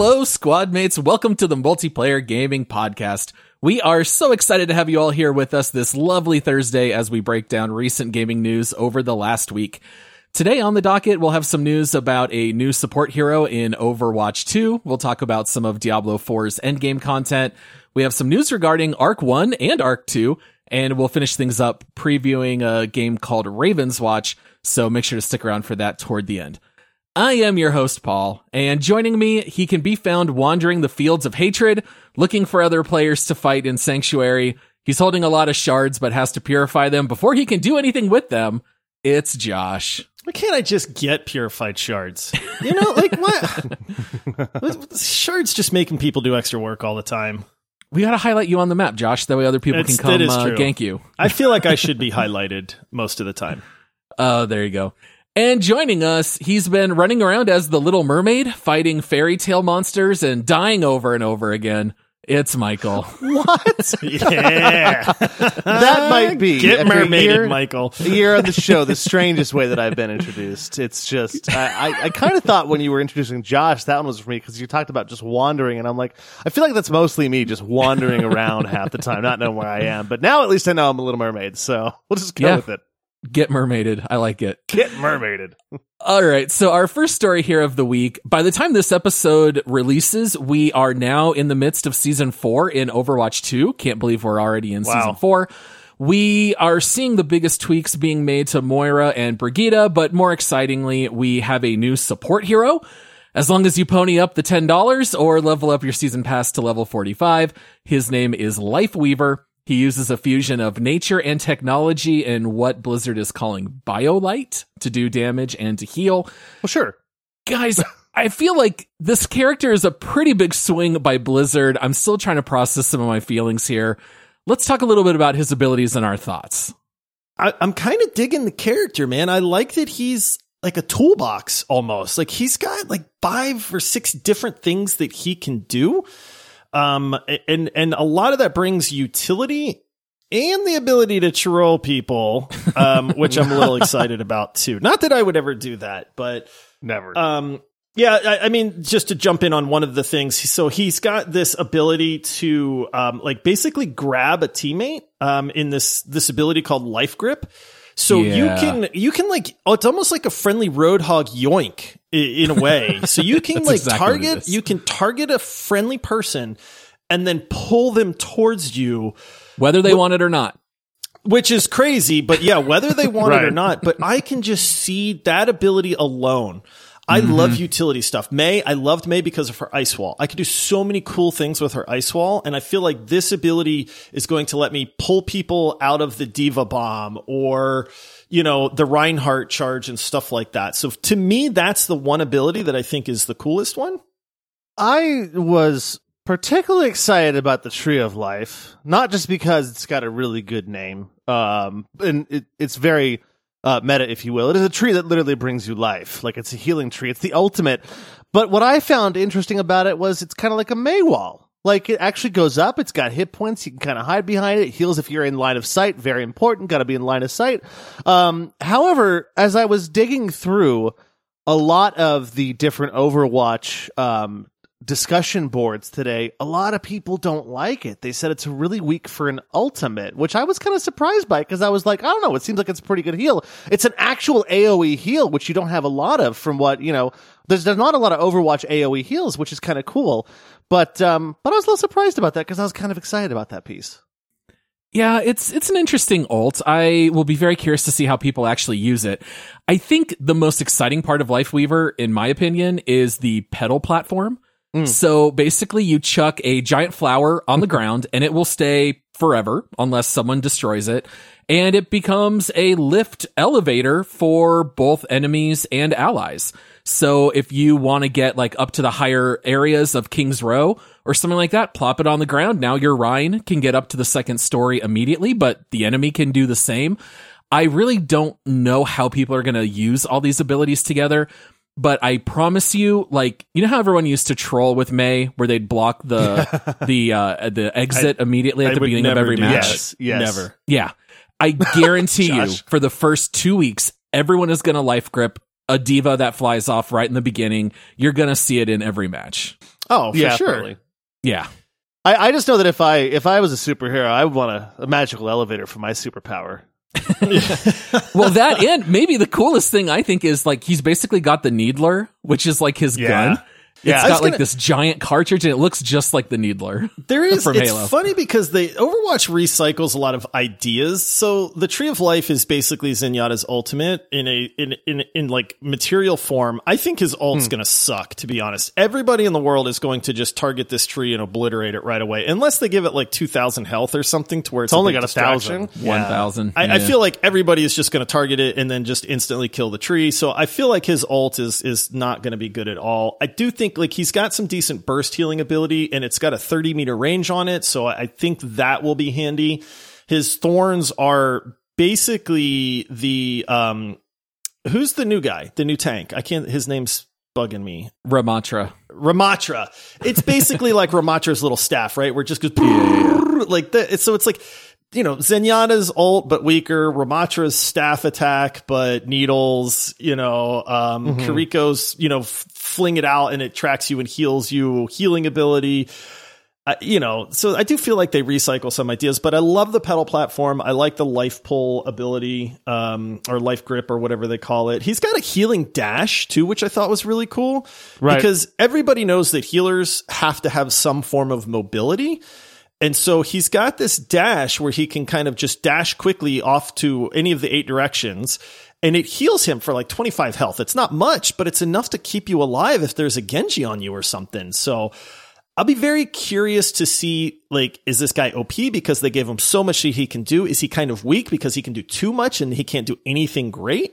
Hello, squad mates. Welcome to the Multiplayer Gaming Podcast. We are so excited to have you all here with us this lovely Thursday as we break down recent gaming news over the last week. Today on the docket, we'll have some news about a new support hero in Overwatch 2. We'll talk about some of Diablo 4's endgame content. We have some news regarding Ark 1 and Ark 2, and we'll finish things up previewing a game called Ravenswatch, so make sure to stick around for that toward the end. I am your host, Paul, and joining me, he can be found wandering the fields of hatred, looking for other players to fight in Sanctuary. He's holding a lot of shards, but has to purify them before he can do anything with them. It's Josh. Why can't I just get purified shards? You know, like what? shards just making people do extra work all the time. We got to highlight you on the map, Josh. That way other people It's- can come uh, gank you. I feel like I should be highlighted most of the time. Oh, there you go. And joining us, he's been running around as the Little Mermaid, fighting fairy tale monsters and dying over and over again. It's Michael. What? Yeah, that might be get after mermaided, year- Michael. A year on the show, the strangest way that I've been introduced. It's just, I, I, I kind of thought when you were introducing Josh, that one was for me because you talked about just wandering, and I'm like, I feel like that's mostly me just wandering around half the time, not knowing where I am. But now at least I know I'm a little mermaid, so we'll just go Yeah. with it. Get mermaided. I like it. Get mermaided. All right. So our first story here of the week. By the time this episode releases, we are now in the midst of season four in Overwatch 2. Can't believe we're already in season four. We are seeing the biggest tweaks being made to Moira and Brigitte, but more excitingly, we have a new support hero. As long as you pony up the $10 or level up your season pass to level 45, his name is Lifeweaver. He uses a fusion of nature and technology in what Blizzard is calling BioLight to do damage and to heal. Well, sure. Guys, I feel like this character is a pretty big swing by Blizzard. I'm still trying to process some of my feelings here. Let's talk a little bit about his abilities and our thoughts. I, I'm kind of digging the character, man. I like that he's like a toolbox almost. Like he's got like five or six different things that he can do. Um, and, and a lot of that brings utility and the ability to troll people, um, which I'm a little excited about too. Not that I would ever do that, but Never. um, yeah, I, I mean, just to jump in on one of the things, so he's got this ability to, um, like basically grab a teammate, um, in this this ability called Life Grip. So you can you can like oh, it's almost like a friendly roadhog yoink i- in a way. So you can like exactly target you can target a friendly person and then pull them towards you Whether they want it or not. which is crazy, but yeah, whether they want it or not, but I can just see that ability alone. I mm-hmm. love utility stuff. Mei, I loved Mei because of her ice wall. I could do so many cool things with her ice wall. And I feel like this ability is going to let me pull people out of the D.Va bomb or, you know, the Reinhardt charge and stuff like that. So to me, that's the one ability that I think is the coolest one. I was particularly excited about the Tree of Life, not just because it's got a really good name, um, and it, it's very uh, meta, if you will. It is a tree that literally brings you life, like it's a healing tree. It's the ultimate. But what I found interesting about it was it's kind of like a Mei wall. Like it actually goes up. It's got hit points. You can kind of hide behind it. Heals if you're in line of sight. Very important. Got to be in line of sight. Um, however, as I was digging through a lot of the different Overwatch um, discussion boards today, a lot of people don't like it. They said it's really weak for an ultimate, which I was kind of surprised by because I was like, I don't know, it seems like it's a pretty good heal. It's an actual AoE heal, which you don't have a lot of from what, you know, there's, there's not a lot of Overwatch AoE heals, which is kind of cool. But, um, but I was a little surprised about that because I was kind of excited about that piece. Yeah, it's it's an interesting alt. I will be very curious to see how people actually use it. I think the most exciting part of Lifeweaver, in my opinion, is the petal platform. Mm. So basically, you chuck a giant flower on the ground, and it will stay forever unless someone destroys it, and it becomes a lift elevator for both enemies and allies. So if you want to get like up to the higher areas of King's Row or something like that, plop it on the ground. Now your Rein can get up to the second story immediately, but the enemy can do the same. I really don't know how people are going to use all these abilities together, but I promise you, like, you know how everyone used to troll with Mei, where they'd block the, the, uh, the exit I, immediately at I the beginning of every match? Yes, yes. Never. Yeah. I guarantee you for the first two weeks, everyone is going to life grip a D.Va that flies off right in the beginning. You're going to see it in every match. Oh, for yeah, sure. Probably. Yeah. I, I just know that if I if I was a superhero, I would want a, a magical elevator for my superpower. well, that and maybe the coolest thing I think is like he's basically got the needler, which is like his yeah. gun. Yeah, it's got gonna, like this giant cartridge and it looks just like the Needler. There is. From it's Halo. funny because they Overwatch recycles a lot of ideas. So the Tree of Life is basically Zenyatta's ultimate in a in in in like material form. I think his ult's hmm. gonna suck. To be honest, everybody in the world is going to just target this tree and obliterate it right away, unless they give it like two thousand health or something to where it's, it's only got a thousand, one thousand. I, I feel like everybody is just going to target it and then just instantly kill the tree. So I feel like his ult is is not going to be good at all. I do think think like he's got some decent burst healing ability and it's got a 30 meter range on it. So I think that will be handy. His thorns are basically the, um, who's the new guy, the new tank? I can't, his name's bugging me. Ramattra. Ramattra. It's basically like Ramattra's little staff, right? Where it just goes yeah. like that. So it's like, you know, Zenyatta's ult, but weaker. Ramattra's staff attack, but needles, you know, um, mm-hmm. Kiriko's, you know, f- fling it out and it tracks you and heals you, healing ability. Uh, you know, so I do feel like they recycle some ideas, but I love the petal platform. I like the life pull ability, um, or life grip or whatever they call it. He's got a healing dash too, which I thought was really cool. Right. Because everybody knows that healers have to have some form of mobility. And so he's got this dash where he can kind of just dash quickly off to any of the eight directions and it heals him for like 25 health. It's not much, but it's enough to keep you alive if there's a Genji on you or something. So I'll be very curious to see like is this guy OP because they gave him so much that he can do? Is he kind of weak because he can do too much and he can't do anything great?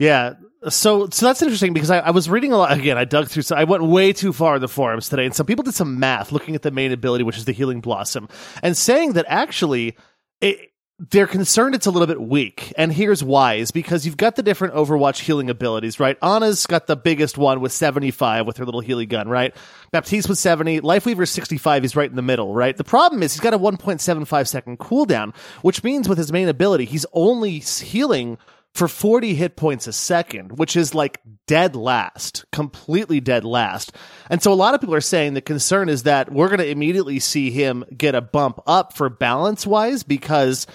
Yeah, so so that's interesting because I, I, was reading a lot again. I dug through. So I went way too far in the forums today, and some people did some math looking at the main ability, which is the Healing Blossom, and saying that actually it, they're concerned it's a little bit weak. And here's why: is because you've got the different Overwatch healing abilities, right? Ana's got the biggest one with 75 with her little healing gun, right? Baptiste with 70, Lifeweaver 65. He's right in the middle, right? The problem is he's got a 1.75 second cooldown, which means with his main ability, he's only healing for 40 hit points a second, which is like dead last, completely dead last. And so a lot of people are saying the concern is that we're going to immediately see him get a bump up for balance wise because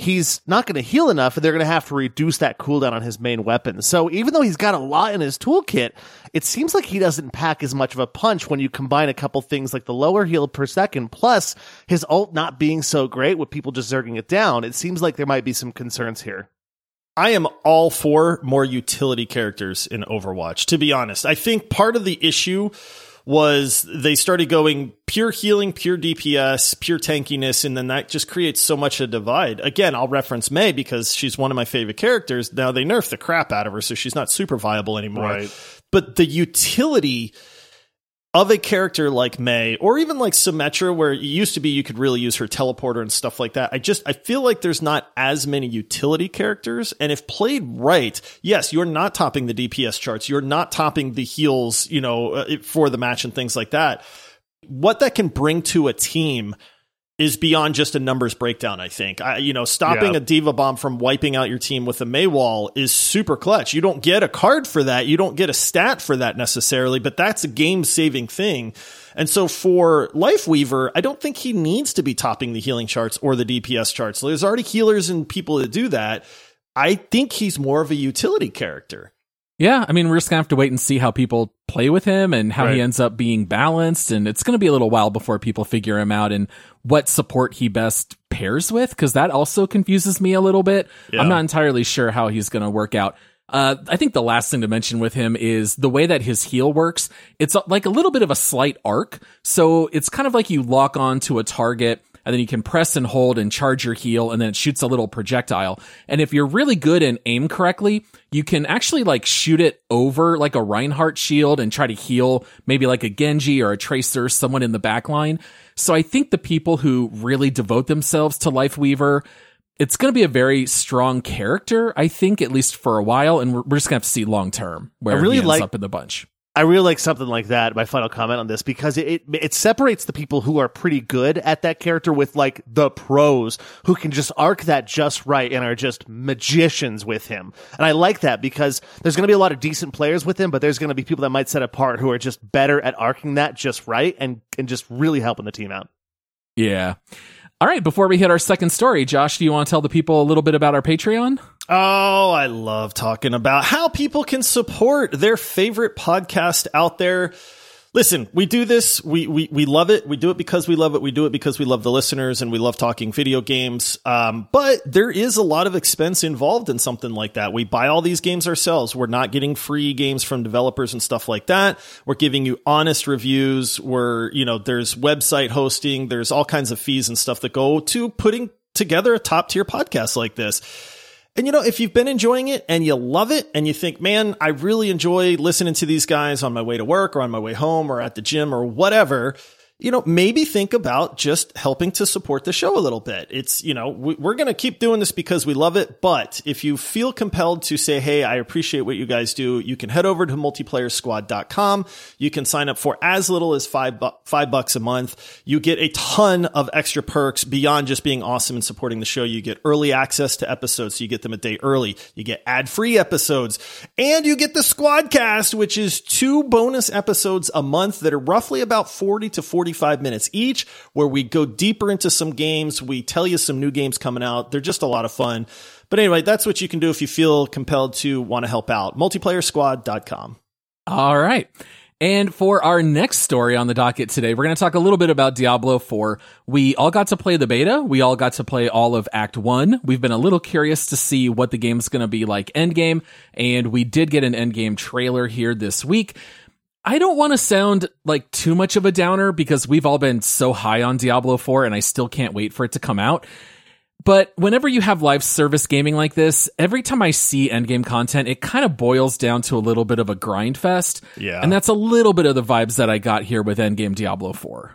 he's not going to heal enough and they're going to have to reduce that cooldown on his main weapon. So even though he's got a lot in his toolkit, it seems like he doesn't pack as much of a punch when you combine a couple things like the lower heal per second plus his ult not being so great with people just zerging it down. It seems like there might be some concerns here. I am all for more utility characters in Overwatch, to be honest. I think part of the issue was they started going pure healing, pure DPS, pure tankiness, and then that just creates so much of a divide. Again, I'll reference Mei because she's one of my favorite characters. Now they nerfed the crap out of her, so she's not super viable anymore. Right. But the utility of a character like Mei or even like Symmetra, where it used to be you could really use her teleporter and stuff like that. I just, I feel like there's not as many utility characters. And if played right, yes, you're not topping the DPS charts. You're not topping the heals, you know, uh, for the match and things like that. What that can bring to a team is beyond just a numbers breakdown. I think, I, you know, stopping Yeah. a D.Va bomb from wiping out your team with a Mei wall is super clutch. You don't get a card for that. You don't get a stat for that necessarily, but that's a game saving thing. And so for Lifeweaver, I don't think he needs to be topping the healing charts or the DPS charts. There's already healers and people that do that. I think he's more of a utility character. Yeah, I mean, we're just gonna have to wait and see how people play with him and how Right. he ends up being balanced. And it's gonna be a little while before people figure him out and what support he best pairs with, because that also confuses me a little bit. Yeah. I'm not entirely sure how he's gonna work out. Uh, I think the last thing to mention with him is the way that his heel works. It's uh, like a little bit of a slight arc. So it's kind of like you lock on to a target and then you can press and hold and charge your heal and then it shoots a little projectile. And if you're really good and aim correctly, you can actually like shoot it over like a Reinhardt shield and try to heal maybe like a Genji or a Tracer, someone in the back line. So I think the people who really devote themselves to Lifeweaver, it's going to be a very strong character, I think, at least for a while. And we're, we're just going to have to see long term where I really he ends like- up in the bunch. I really like something like that. My final comment on this because it, it it separates the people who are pretty good at that character with like the pros who can just arc that just right and are just magicians with him. And I like that because there's going to be a lot of decent players with him, but there's going to be people that might set apart who are just better at arcing that just right and and just really helping the team out. Yeah. All right. Before we hit our second story, Josh, do you want to tell the people a little bit about our Patreon? Oh, I love talking about how people can support their favorite podcast out there. Listen, we do this. We, we, we love it. We do it because we love it. We do it because we love the listeners and we love talking video games. Um, but there is a lot of expense involved in something like that. We buy all these games ourselves. We're not getting free games from developers and stuff like that. We're giving you honest reviews. We're, you know, there's website hosting. There's all kinds of fees and stuff that go to putting together a top tier podcast like this. And you know, if you've been enjoying it and you love it and you think, man, I really enjoy listening to these guys on my way to work or on my way home or at the gym or whatever, you know, maybe think about just helping to support the show a little bit. It's, you know, we, we're going to keep doing this because we love it. But if you feel compelled to say, Hey, I appreciate what you guys do, you can head over to multiplayersquad.com. You can sign up for as little as five, bu- five bucks a month. You get a ton of extra perks beyond just being awesome and supporting the show. You get early access to episodes. So you get them a day early. You get ad free episodes and you get the squadcast, which is two bonus episodes a month that are roughly about 40 to 45 minutes each, where we go deeper into some games. We tell you some new games coming out. They're just a lot of fun. But anyway, that's what you can do if you feel compelled to want to help out. Multiplayersquad.com. All right. And for our next story on the docket today, we're going to talk a little bit about Diablo 4. We all got to play the beta. We all got to play all of Act 1. We've been a little curious to see what the game's going to be like endgame, and we did get an endgame trailer here this week. I don't want to sound like too much of a downer because we've all been so high on Diablo 4 and I still can't wait for it to come out. But whenever you have live service gaming like this, every time I see endgame content, it kind of boils down to a little bit of a grind fest. Yeah. And that's a little bit of the vibes that I got here with endgame Diablo 4.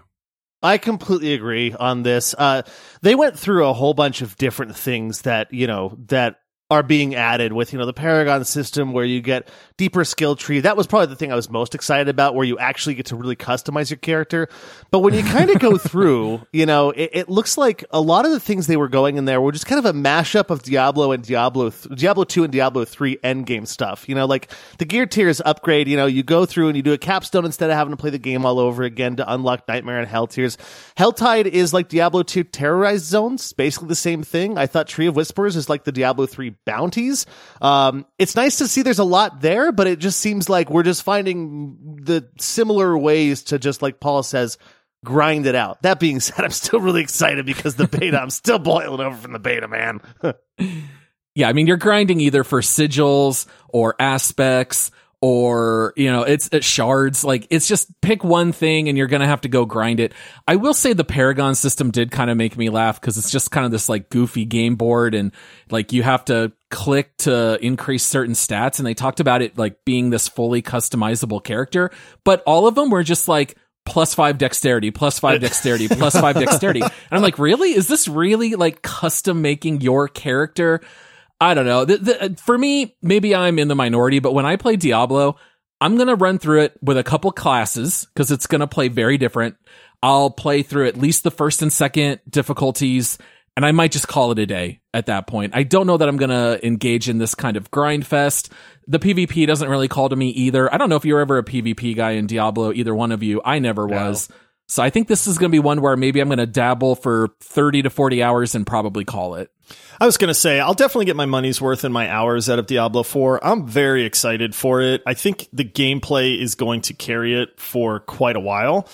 I completely agree on this. Uh, they went through a whole bunch of different things that, you know, that are being added with, you know, the Paragon system where you get deeper skill tree. That was probably the thing I was most excited about where you actually get to really customize your character. But when you kind of go through, you know, it, it looks like a lot of the things they were going in there were just kind of a mashup of Diablo and Diablo, th- Diablo 2 and Diablo 3 endgame stuff. You know, like the gear tiers upgrade, you know, you go through and you do a capstone instead of having to play the game all over again to unlock Nightmare and Hell tiers. Helltide is like Diablo 2 terrorized zones, basically the same thing. I thought Tree of Whispers is like the Diablo 3 bounties. Um, it's nice to see there's a lot there, but it just seems like we're just finding the similar ways to just like Paul says, grind it out. That being said, I'm still really excited because the beta, I'm still boiling over from the beta, man. Yeah, I mean, you're grinding either for sigils or aspects or, you know, it's, it's shards. Like, it's just pick one thing and you're going to have to go grind it. I will say the Paragon system did kind of make me laugh because it's just kind of this like goofy game board and like you have to click to increase certain stats. And they talked about it like being this fully customizable character, but all of them were just like, plus five dexterity, plus five dexterity, plus five dexterity. And I'm like, really? Is this really like custom making your character? I don't know. The, the, uh, for me, maybe I'm in the minority, but when I play Diablo, I'm going to run through it with a couple classes because it's going to play very different. I'll play through at least the first and second difficulties and I might just call it a day at that point. I don't know that I'm going to engage in this kind of grind fest. The PvP doesn't really call to me either. I don't know if you're ever a PvP guy in Diablo, either one of you. I never no. was. So I think this is going to be one where maybe I'm going to dabble for 30 to 40 hours and probably call it. I was going to say, I'll definitely get my money's worth in my hours out of Diablo 4. I'm very excited for it. I think the gameplay is going to carry it for quite a while.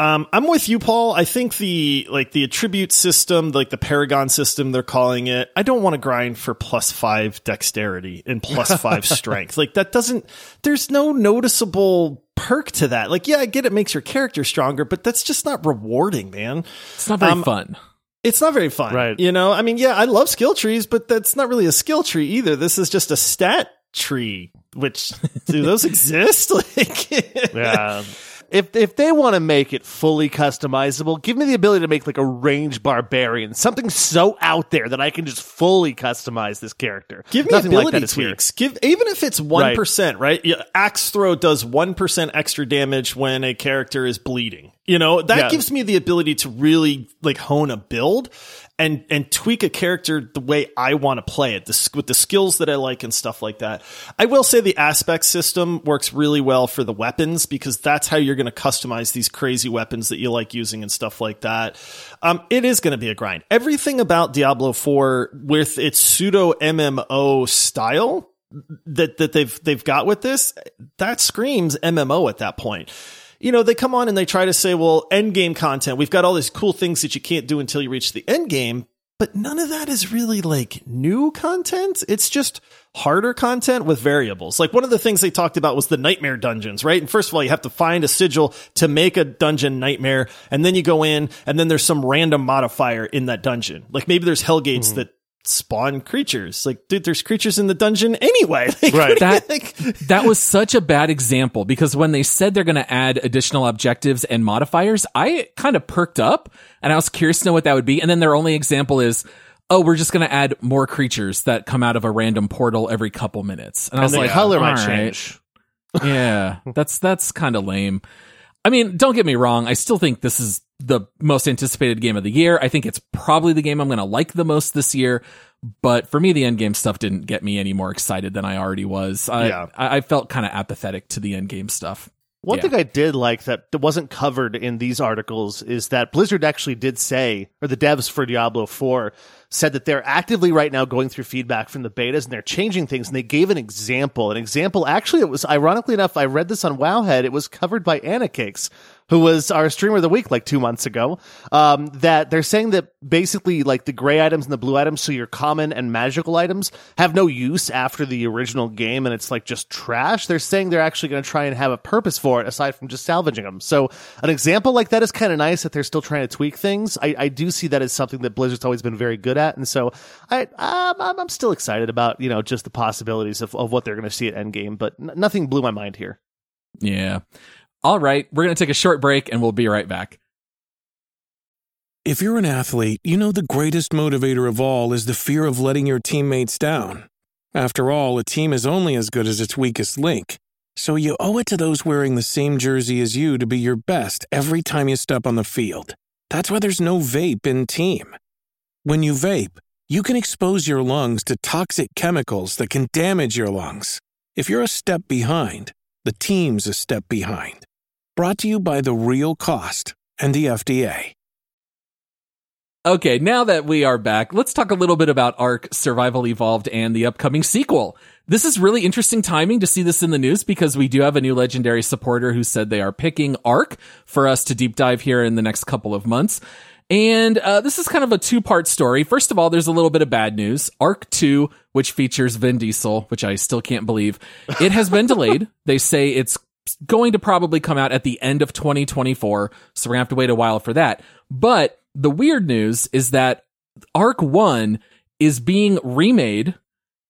Um, I'm with you, Paul. I think the like the attribute system, like the Paragon system, they're calling it. I don't want to grind for plus five dexterity and plus five strength. Like that doesn't. There's no noticeable perk to that. Like, yeah, I get it makes your character stronger, but that's just not rewarding, man. It's not very um, fun. It's not very fun, right? You know, I mean, yeah, I love skill trees, but that's not really a skill tree either. This is just a stat tree. Which do those exist? Like, yeah if if they want to make it fully customizable, give me the ability to make like a range barbarian, something so out there that I can just fully customize this character. Give me Nothing ability like tweaks. Give even if it's one right. right? Yeah, axe throw does one percent extra damage when a character is bleeding. You know that yeah. gives me the ability to really like hone a build and and tweak a character the way I want to play it, the, with the skills that I like and stuff like that. I will say the aspect system works really well for the weapons because that's how you're going to customize these crazy weapons that you like using and stuff like that. Um, it is going to be a grind. Everything about Diablo 4 with its pseudo MMO style that that they've they've got with this that screams MMO at that point you know, they come on and they try to say, well, end game content. We've got all these cool things that you can't do until you reach the end game. But none of that is really like new content. It's just harder content with variables. Like one of the things they talked about was the nightmare dungeons, right? And first of all, you have to find a sigil to make a dungeon nightmare. And then you go in and then there's some random modifier in that dungeon. Like maybe there's hell gates mm-hmm. that spawn creatures. Like, dude, there's creatures in the dungeon anyway. Like, right. That, that was such a bad example because when they said they're going to add additional objectives and modifiers, I kind of perked up and I was curious to know what that would be. And then their only example is, oh, we're just going to add more creatures that come out of a random portal every couple minutes. And, and I was like, color might right. change. yeah, that's, that's kind of lame. I mean, don't get me wrong. I still think this is the most anticipated game of the year. I think it's probably the game I'm going to like the most this year. But for me, the end game stuff didn't get me any more excited than I already was. I, yeah. I, I felt kind of apathetic to the end game stuff. One yeah. thing I did like that wasn't covered in these articles is that Blizzard actually did say, or the devs for Diablo 4 said that they're actively right now going through feedback from the betas and they're changing things. And they gave an example. An example, actually, it was ironically enough, I read this on Wowhead. It was covered by Anna Cakes, who was our streamer of the week like two months ago, um, that they're saying that basically like the gray items and the blue items, so your common and magical items have no use after the original game and it's like just trash. They're saying they're actually going to try and have a purpose for it aside from just salvaging them. So an example like that is kind of nice that they're still trying to tweak things. I, I do see that as something that Blizzard's always been very good at. And so I, I'm, I'm still excited about, you know, just the possibilities of, of what they're going to see at Endgame, but n- nothing blew my mind here. Yeah. All right, we're going to take a short break and we'll be right back. If you're an athlete, you know the greatest motivator of all is the fear of letting your teammates down. After all, a team is only as good as its weakest link. So you owe it to those wearing the same jersey as you to be your best every time you step on the field. That's why there's no vape in team. When you vape, you can expose your lungs to toxic chemicals that can damage your lungs. If you're a step behind, the team's a step behind. Brought to you by The Real Cost and the FDA. Okay, now that we are back, let's talk a little bit about Ark Survival Evolved and the upcoming sequel. This is really interesting timing to see this in the news because we do have a new legendary supporter who said they are picking Ark for us to deep dive here in the next couple of months. And uh, this is kind of a two part story. First of all, there's a little bit of bad news. Ark 2, which features Vin Diesel, which I still can't believe, it has been delayed. They say it's going to probably come out at the end of 2024. So we're gonna have to wait a while for that. But the weird news is that Ark 1 is being remade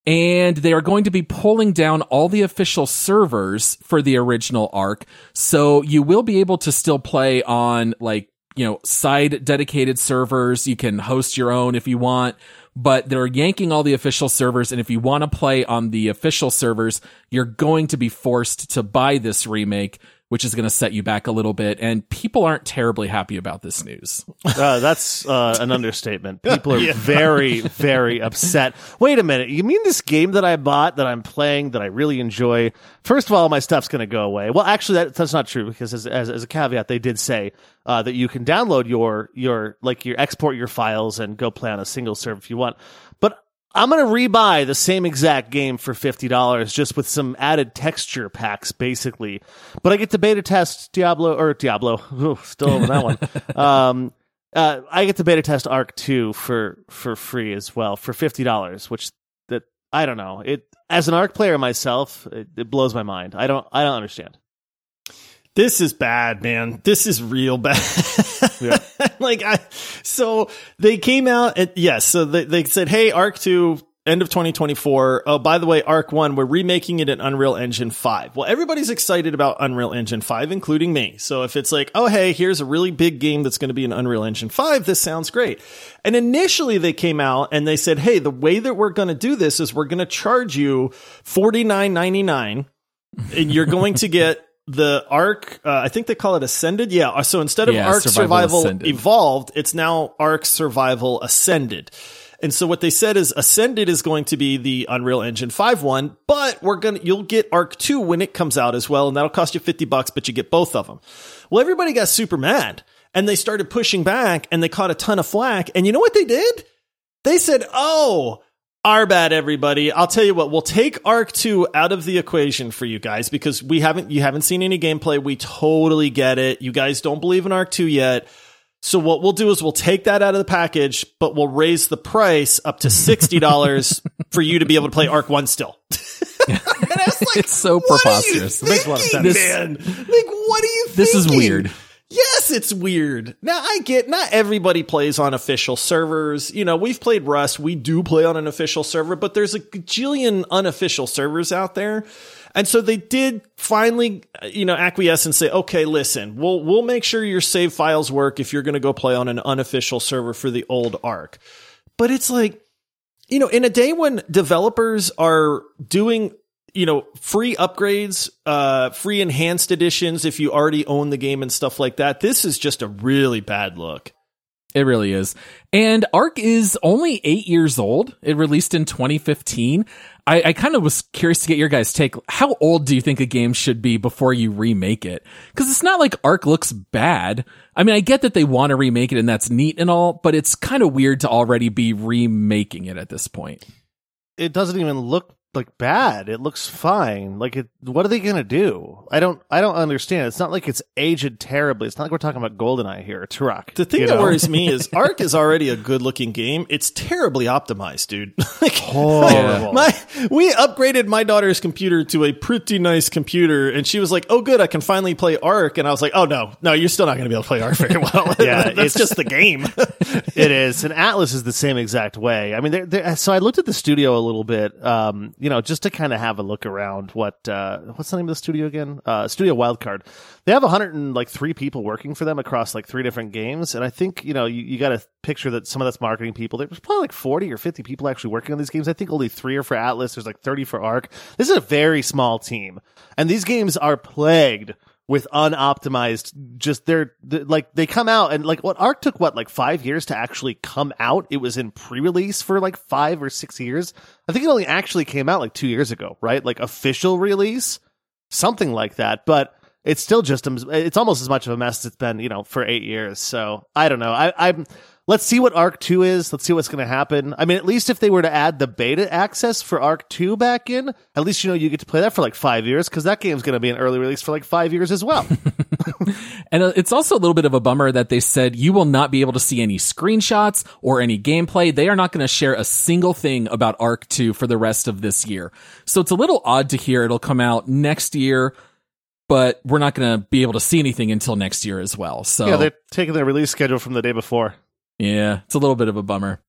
and they are going to be pulling down all the official servers for the original Ark So you will be able to still play on like, you know, side dedicated servers. You can host your own if you want, but they're yanking all the official servers. And if you want to play on the official servers, you're going to be forced to buy this remake, which is going to set you back a little bit. And people aren't terribly happy about this news. Uh, that's uh, an understatement. People are very, very upset. Wait a minute. You mean this game that I bought, that I'm playing, that I really enjoy? First of all, my stuff's going to go away. Well, actually, that, that's not true because as, as, as a caveat, they did say uh, that you can download your your like your export your files and go play on a single server if you want. I'm going to rebuy the same exact game for $50 just with some added texture packs, basically. But I get to beta test Diablo, or Diablo, Ooh, still over that one. Um, uh, I get to beta test Ark 2 for, for free as well for $50, which that, I don't know. It, as an Ark player myself, it, it blows my mind. I don't, I don't understand. This is bad, man. This is real bad. yeah. like I, so they came out and yes, so they, they said, Hey, Ark 2, end of 2024. Oh, by the way, Ark 1, we're remaking it in Unreal Engine 5. Well, everybody's excited about Unreal Engine 5, including me. So if it's like, oh, hey, here's a really big game that's going to be in Unreal Engine 5, this sounds great. And initially they came out and they said, hey, the way that we're going to do this is we're going to charge you $49.99 and you're going to get the Ark uh, i think they call it ascended? Yeah uh, so instead of Yeah, Ark Survival survival, evolved it's now Ark survival ascended. And so what they said is ascended is going to be the unreal engine 5 one but we're gonna you'll get Ark 2 when it comes out as well and that'll cost you 50 bucks but you get both of them well everybody got super mad and they started pushing back and they caught a ton of flack and you know what they did? They said, "Oh, our bad, everybody. I'll tell you what. We'll take Ark Two out of the equation for you guys because we haven't you haven't seen any gameplay. We totally get it. You guys don't believe in Ark Two yet." So what we'll do is we'll take that out of the package, but we'll raise the price up to sixty dollars for you to be able to play Ark One still. and I was like, It's so what are you preposterous. Makes a lot of thinking, sense. man. Like, what are you? Think? This is weird. Yes, it's weird. Now I get not everybody plays on official servers. You know, we've played Rust. We do play on an official server, but there's a gajillion unofficial servers out there. And so they did finally, you know, acquiesce and say, okay, listen, we'll, we'll make sure your save files work if you're going to go play on an unofficial server for the old Ark. But it's like, you know, in a day when developers are doing, you know, free upgrades, uh, free enhanced editions if you already own the game and stuff like that, this is just a really bad look. It really is. And Ark is only eight years old. It released in 2015. I, I kind of was curious to get your guys' take. How old do you think a game should be before you remake it? Because it's not like Ark looks bad. I mean, I get that they want to remake it and that's neat and all, but it's kind of weird to already be remaking it at this point. It doesn't even look like bad. It looks fine. Like it what are they going to do? I don't I don't understand. It's not like it's aged terribly. It's not like we're talking about GoldenEye here, Turok. The thing that know? worries me is Ark is already a good looking game. It's terribly optimized, dude. like, horrible. My we upgraded my daughter's computer to a pretty nice computer, and she was like, "Oh, good, I can finally play Ark." And I was like, "Oh no, no, you're still not going to be able to play Ark very well. Yeah, it's- just the game." it is, and Atlas is the same exact way. I mean, they're, they're, so I looked at the studio a little bit, um, you know, just to kind of have a look around. What uh, what's the name of the studio again? Uh, studio Wildcard. They have 103 people working for them across like three different games, and I think you know you, you got to picture that some of that's marketing people. There's probably like 40 or 50 people actually working on these games. I think only three are for Atlas. There's like 30 for Ark. This is a very small team, and these games are plagued with unoptimized just they're, they like they come out and like what Ark took what like five years to actually come out? It was in pre-release for like five or six years. I think it only actually came out like two years ago right? Like official release? Something like that but it's still just it's almost as much of a mess as it's been you know for eight years. So i don't know. I, i'm let's see what Ark 2 is let's see what's going to happen i mean at least if they were to add the beta access for Ark 2 back in at least you know you get to play that for like five years because that game's going to be an early release for like five years as well And uh, it's also a little bit of a bummer that they said you will not be able to see any screenshots or any gameplay. They are not going to share a single thing about Ark 2 for the rest of this year. So it's a little odd to hear it'll come out next year, but we're not going to be able to see anything until next year as well. So yeah they're taking their release schedule from the day before yeah, it's a little bit of a bummer.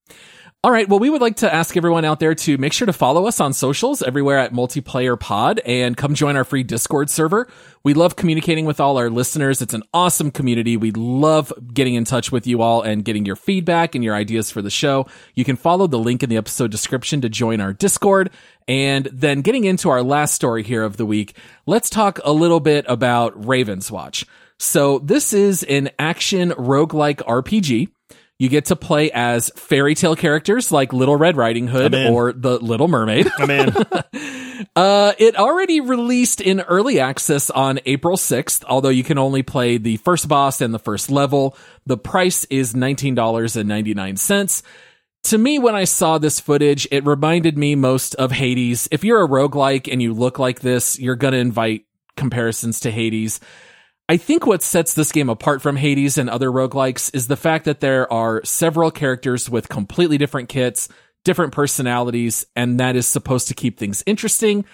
All right. Well, we would like to ask everyone out there to make sure to follow us on socials everywhere at Multiplayer Pod and come join our free Discord server. We love communicating with all our listeners. It's an awesome community. We love getting in touch with you all and getting your feedback and your ideas for the show. You can follow the link in the episode description to join our Discord. And then getting into our last story here of the week, let's talk a little bit about Ravenswatch. So this is an action roguelike RPG. You get to play as fairy tale characters like Little Red Riding Hood or the Little Mermaid. I mean, Uh, it already released in early access on April 6th, although you can only play the first boss and the first level. The price is $19.99. To me, when I saw this footage, it reminded me most of Hades. If you're a roguelike and you look like this, you're gonna invite comparisons to Hades. I think what sets this game apart from Hades and other roguelikes is the fact that there are several characters with completely different kits, different personalities, and that is supposed to keep things interesting.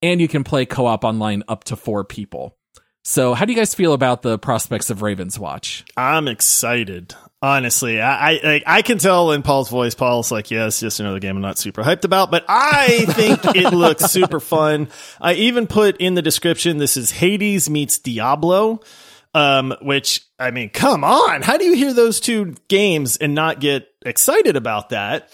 And you can play co op online up to four people. So, how do you guys feel about the prospects of Ravenswatch? I'm excited. Honestly, I I, like, I can tell in Paul's voice. Paul's like, "Yeah, it's just another game I'm not super hyped about," but I think it looks super fun. I even put in the description, "This is Hades meets Diablo." Um, which I mean, come on, how do you hear those two games and not get excited about that?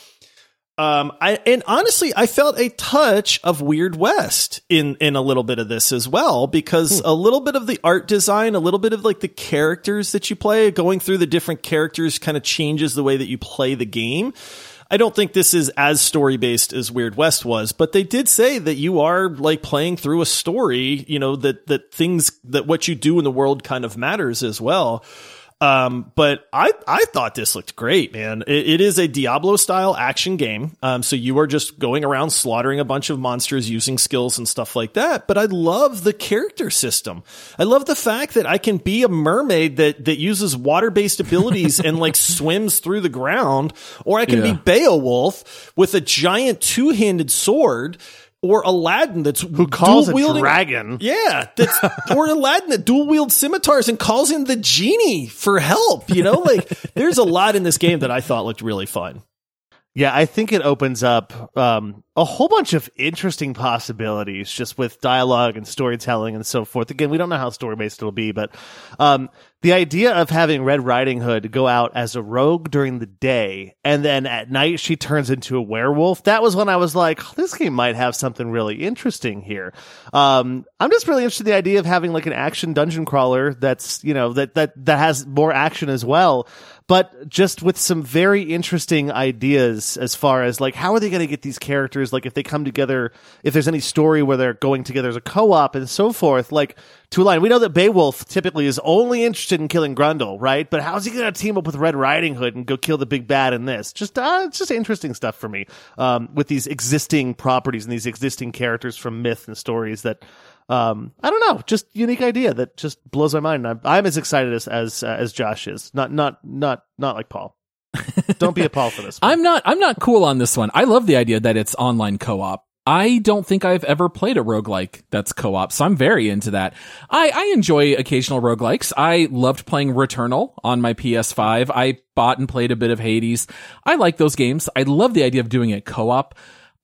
Um, I and honestly, I felt a touch of Weird West in in a little bit of this as well because a little bit of the art design, a little bit of like the characters that you play, going through the different characters kind of changes the way that you play the game. I don't think this is as story based as Weird West was, but they did say that you are like playing through a story, you know, that that things that what you do in the world kind of matters as well. Um, but I, I thought this looked great, man. It, it is a Diablo style action game. Um, so you are just going around slaughtering a bunch of monsters using skills and stuff like that. But I love the character system. I love the fact that I can be a mermaid that, that uses water based abilities and like swims through the ground, or I can Yeah. be Beowulf with a giant two handed sword. Or Aladdin that's Who calls a dragon? yeah, that's or Aladdin that dual wield scimitars and calls in the genie for help. You know, like there's a lot in this game that I thought looked really fun. Yeah, I think it opens up um, a whole bunch of interesting possibilities just with dialogue and storytelling and so forth. Again, we don't know how story based it'll be, but um, the idea of having Red Riding Hood go out as a rogue during the day and then at night she turns into a werewolf, that was when I was like, "Oh, this game might have something really interesting here. Um, I'm just really interested in the idea of having like an action dungeon crawler that's, you know, that, that, that has more action as well but just with some very interesting ideas as far as like how are they going to get these characters? Like if they come together if there's any story where they're going together as a co-op and so forth like to line we know that beowulf typically is only interested in killing Grendel right? But how's he going to team up with red riding hood and go kill the big bad in this? Just uh, it's just interesting stuff for me um, with these existing properties and these existing characters from myth and stories that um, I don't know, just unique idea that just blows my mind. I'm, I'm as excited as as, uh, as Josh is. Not not not not like Paul. Don't be a Paul for this. One. I'm not, I'm not cool on this one. I love the idea that it's online co-op. I don't think I've ever played a roguelike that's co-op, so I'm very into that. I, I enjoy occasional roguelikes. I loved playing Returnal on my PS5. I bought and played a bit of Hades. I like those games. I love the idea of doing it co-op.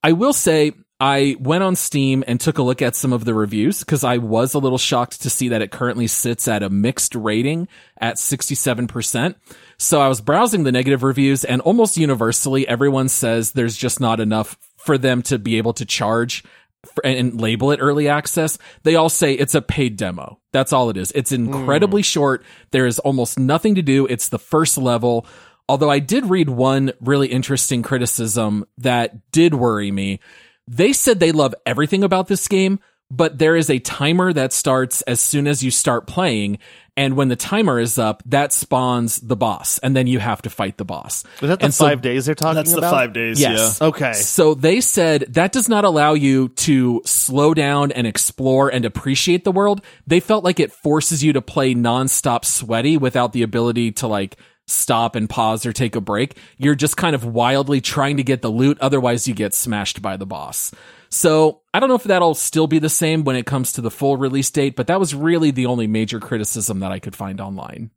I will say I went on Steam and took a look at some of the reviews because I was a little shocked to see that it currently sits at a mixed rating at 67%. So I was browsing the negative reviews and almost universally everyone says there's just not enough for them to be able to charge for, and label it early access. They all say it's a paid demo. That's all it is. It's incredibly hmm. short. There is almost nothing to do. It's the first level. Although I did read one really interesting criticism that did worry me. They said they love everything about this game, but there is a timer that starts as soon as you start playing. And when the timer is up, that spawns the boss. And then you have to fight the boss. Is that the And so- five days they're talking That's the five days. Yes. Yeah. Okay. So they said that does not allow you to slow down and explore and appreciate the world. They felt like it forces you to play nonstop sweaty without the ability to like stop and pause or take a break. You're just kind of wildly trying to get the loot. Otherwise you get smashed by the boss. So I don't know if that'll still be the same when it comes to the full release date, but that was really the only major criticism that I could find online.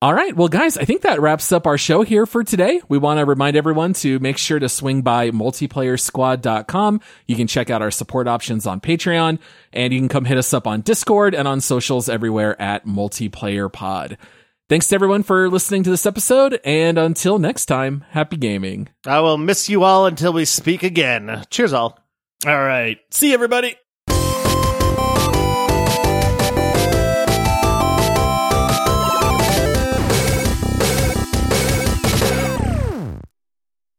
All right. Well, guys, I think that wraps up our show here for today. We want to remind everyone to make sure to swing by multiplayersquad.com. You can check out our support options on Patreon and you can come hit us up on Discord and on socials everywhere at multiplayer pod. Thanks to everyone for listening to this episode. And until next time, happy gaming. I will miss you all until we speak again. Cheers, all. All right. See everybody.